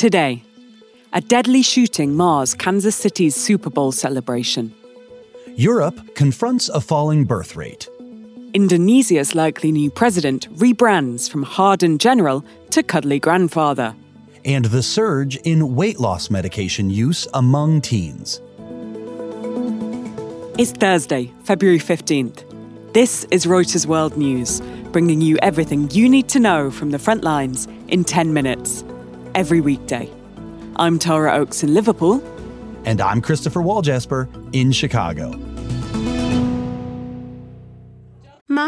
Today, a deadly shooting mars Kansas City's Super Bowl celebration. Europe confronts a falling birth rate. Indonesia's likely new president rebrands from hardened general to cuddly grandfather. And the surge in weight loss medication use among teens. It's Thursday, February 15th. This is Reuters World News, bringing you everything you need to know from the front lines in 10 minutes, every weekday. I'm Tara Oakes in Liverpool. And I'm Christopher Walljasper in Chicago.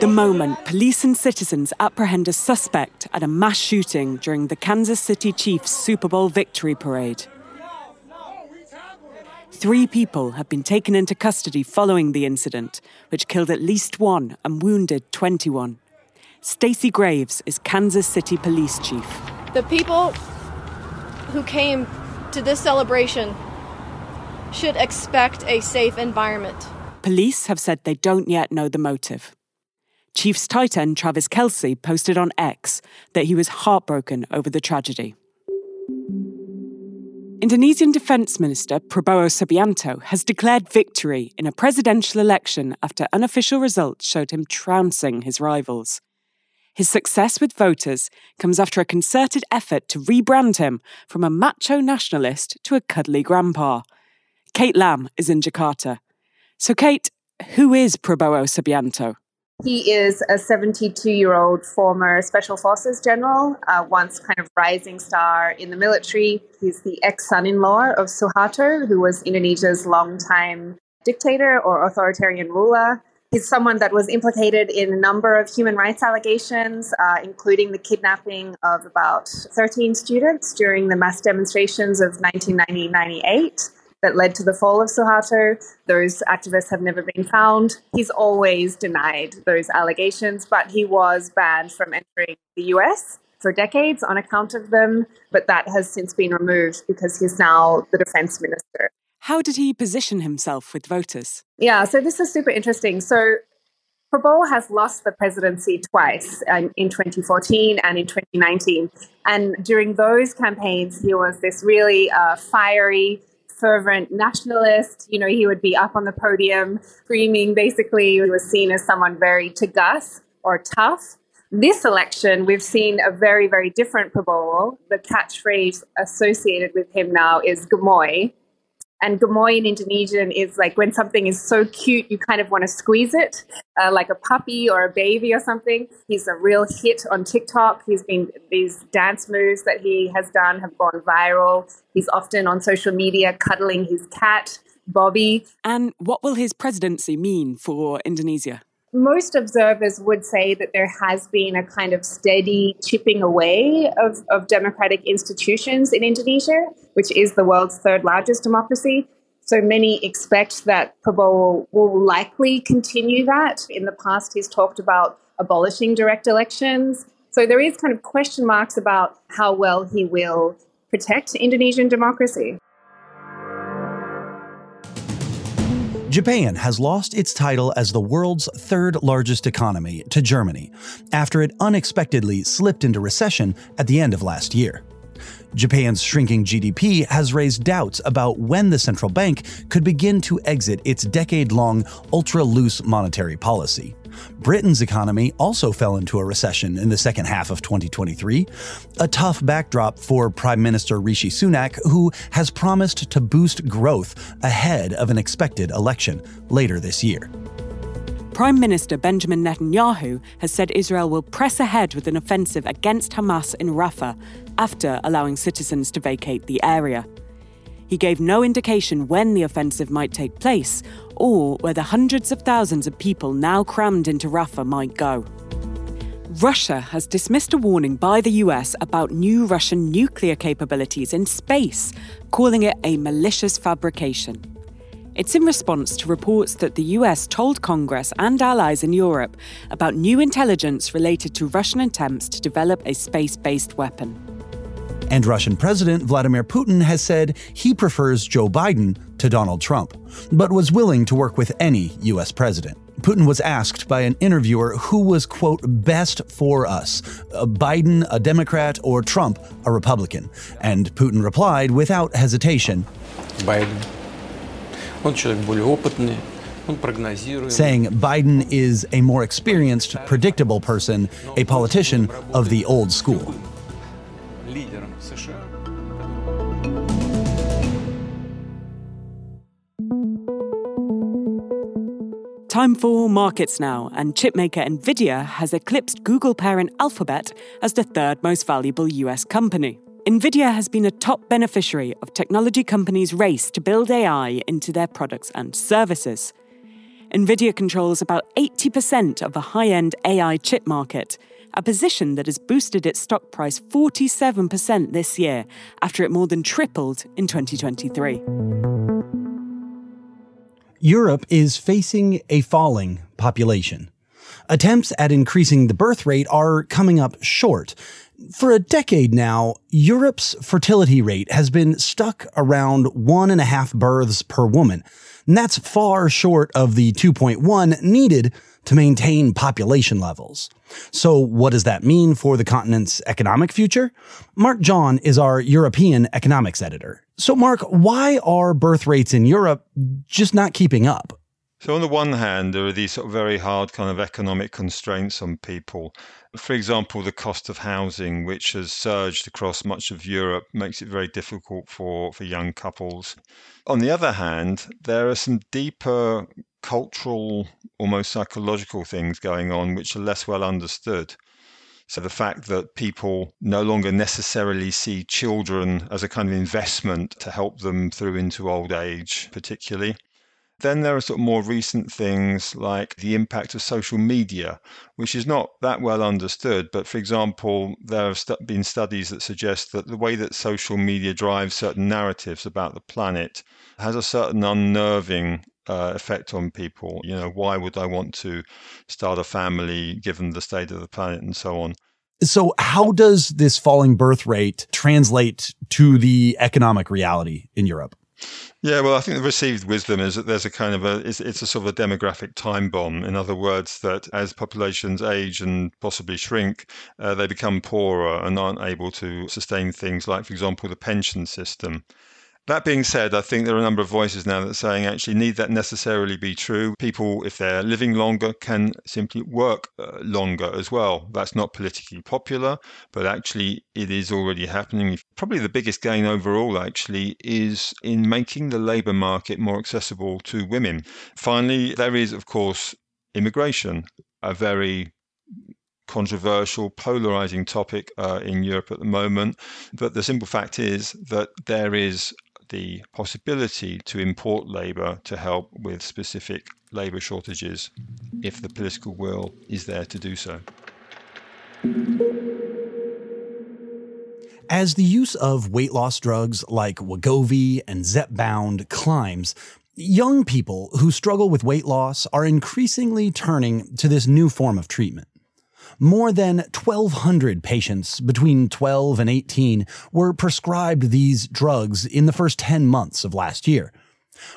The moment police and citizens apprehend a suspect at a mass shooting during the Kansas City Chiefs Super Bowl victory parade. Three people have been taken into custody following the incident, which killed at least one and wounded 21. Stacey Graves is Kansas City Police Chief. The people who came to this celebration should expect a safe environment. Police have said they don't yet know the motive. Chiefs tight end Travis Kelce posted on X that he was heartbroken over the tragedy. Indonesian Defence Minister Prabowo Subianto has declared victory in a presidential election after unofficial results showed him trouncing his rivals. His success with voters comes after a concerted effort to rebrand him from a macho nationalist to a cuddly grandpa. Kate Lamb is in Jakarta. So, Kate, who is Prabowo Subianto? He is a 72 year old former Special Forces general, uh, once kind of rising star in the military. He's the ex son in law of Suharto, who was Indonesia's longtime dictator or authoritarian ruler. He's someone that was implicated in a number of human rights allegations, uh, including the kidnapping of about 13 students during the mass demonstrations of 1990 98 that led to the fall of Suharto. Those activists have never been found. He's always denied those allegations, but he was banned from entering the US for decades on account of them, but that has since been removed because he's now the defense minister. How did he position himself with voters? Yeah, so this is super interesting. So Prabowo has lost the presidency twice in 2014 and in 2019. And during those campaigns, he was this really uh, fiery, fervent nationalist. You know, he would be up on the podium screaming. Basically, he was seen as someone very tegas or tough. This election, we've seen a very, very different Prabowo. The catchphrase associated with him now is gemoy, and gemoy in Indonesian is like when something is so cute, you kind of want to squeeze it, uh, like a puppy or a baby or something. He's a real hit on TikTok. He's been, these dance moves that he has done have gone viral. He's often on social media cuddling his cat, Bobby. And what will his presidency mean for Indonesia? Most observers would say that there has been a kind of steady chipping away of, of democratic institutions in Indonesia, which is the world's third largest democracy. So many expect that Prabowo will likely continue that. In the past, he's talked about abolishing direct elections. So there is kind of question marks about how well he will protect Indonesian democracy. Japan has lost its title as the world's third largest economy to Germany after it unexpectedly slipped into recession at the end of last year. Japan's shrinking GDP has raised doubts about when the central bank could begin to exit its decade long ultra loose monetary policy. Britain's economy also fell into a recession in the second half of 2023, a tough backdrop for Prime Minister Rishi Sunak, who has promised to boost growth ahead of an expected election later this year. Prime Minister Benjamin Netanyahu has said Israel will press ahead with an offensive against Hamas in Rafah after allowing citizens to vacate the area. He gave no indication when the offensive might take place or where the hundreds of thousands of people now crammed into Rafah might go. Russia has dismissed a warning by the US about new Russian nuclear capabilities in space, calling it a malicious fabrication. It's in response to reports that the US told Congress and allies in Europe about new intelligence related to Russian attempts to develop a space based weapon. And Russian President Vladimir Putin has said he prefers Joe Biden to Donald Trump, but was willing to work with any US president. Putin was asked by an interviewer who was, quote, best for us Biden, a Democrat, or Trump, a Republican. And Putin replied without hesitation Biden. Saying Biden is a more experienced, predictable person, a politician of the old school. Time for markets now, and chipmaker Nvidia has eclipsed Google parent Alphabet as the third most valuable US company. Nvidia has been a top beneficiary of technology companies' race to build AI into their products and services. Nvidia controls about 80% of the high end AI chip market, a position that has boosted its stock price 47% this year after it more than tripled in 2023. Europe is facing a falling population. Attempts at increasing the birth rate are coming up short. For a decade now, Europe's fertility rate has been stuck around one and a half births per woman. And that's far short of the 2.1 needed to maintain population levels. So, what does that mean for the continent's economic future? Mark John is our European economics editor. So, Mark, why are birth rates in Europe just not keeping up? So, on the one hand, there are these sort of very hard kind of economic constraints on people. For example, the cost of housing, which has surged across much of Europe, makes it very difficult for, for young couples. On the other hand, there are some deeper cultural, almost psychological things going on which are less well understood. So the fact that people no longer necessarily see children as a kind of investment to help them through into old age, particularly. Then there are sort of more recent things like the impact of social media, which is not that well understood. But for example, there have been studies that suggest that the way that social media drives certain narratives about the planet has a certain unnerving uh, effect on people. You know, why would I want to start a family given the state of the planet and so on? So, how does this falling birth rate translate to the economic reality in Europe? Yeah, well, I think the received wisdom is that there's a kind of a it's, it's, a sort of a demographic time bomb. In other words, that as populations age and possibly shrink, uh, they become poorer and aren't able to sustain things like, for example, the pension system. That being said, I think there are a number of voices now that are saying actually need that necessarily be true. People, if they're living longer, can simply work uh, longer as well. That's not politically popular, but actually it is already happening. Probably the biggest gain overall, actually, is in making the labour market more accessible to women. Finally, there is, of course, immigration, a very controversial, polarizing topic uh, in Europe at the moment. But the simple fact is that there is the possibility to import labour to help with specific labour shortages if the political will is there to do so. As the use of weight loss drugs like Wegovy and Zepbound climbs, young people who struggle with weight loss are increasingly turning to this new form of treatment. More than 1,200 patients between 12 and 18 were prescribed these drugs in the first 10 months of last year.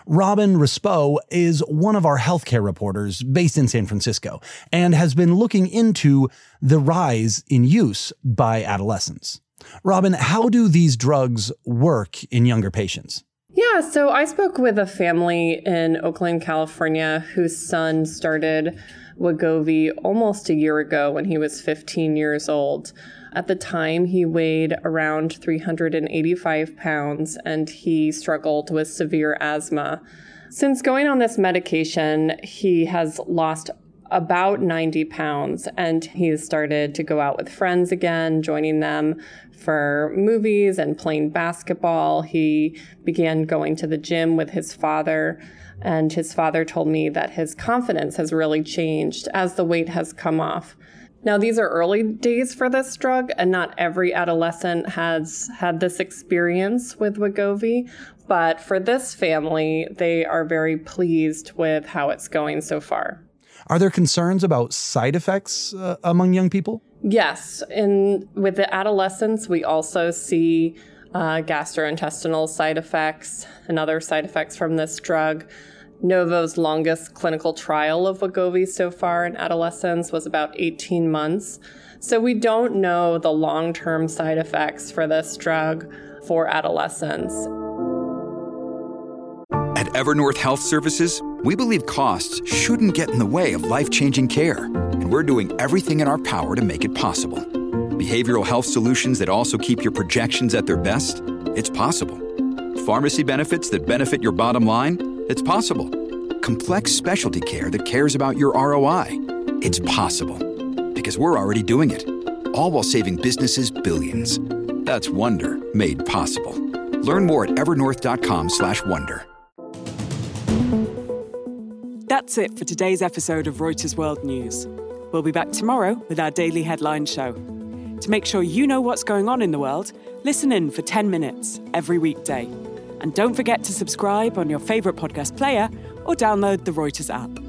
Robin Respaut is one of our healthcare reporters based in San Francisco and has been looking into the rise in use by adolescents. Robin, how do these drugs work in younger patients? Yeah, so I spoke with a family in Oakland, California, whose son started Wegovy almost a year ago when he was 15 years old. At the time, he weighed around 385 pounds and he struggled with severe asthma. Since going on this medication, he has lost about 90 pounds and he's started to go out with friends again, joining them for movies and playing basketball. He began going to the gym with his father. And his father told me that his confidence has really changed as the weight has come off. Now, these are early days for this drug, and not every adolescent has had this experience with Wegovy. But for this family, they are very pleased with how it's going so far. Are there concerns about side effects uh, among young people? Yes. And with the adolescents, we also see uh, gastrointestinal side effects and other side effects from this drug. Novo's longest clinical trial of Wegovy so far in adolescents was about 18 months. So we don't know the long term side effects for this drug for adolescents. At Evernorth Health Services, we believe costs shouldn't get in the way of life changing care, and we're doing everything in our power to make it possible. Behavioral health solutions that also keep your projections at their best? It's possible. Pharmacy benefits that benefit your bottom line? It's possible. Complex specialty care that cares about your ROI. It's possible. Because we're already doing it. All while saving businesses billions. That's Wonder made possible. Learn more at evernorth.com/wonder. That's it for today's episode of Reuters World News. We'll be back tomorrow with our daily headline show. To make sure you know what's going on in the world, listen in for 10 minutes every weekday. And don't forget to subscribe on your favourite podcast player or download the Reuters app.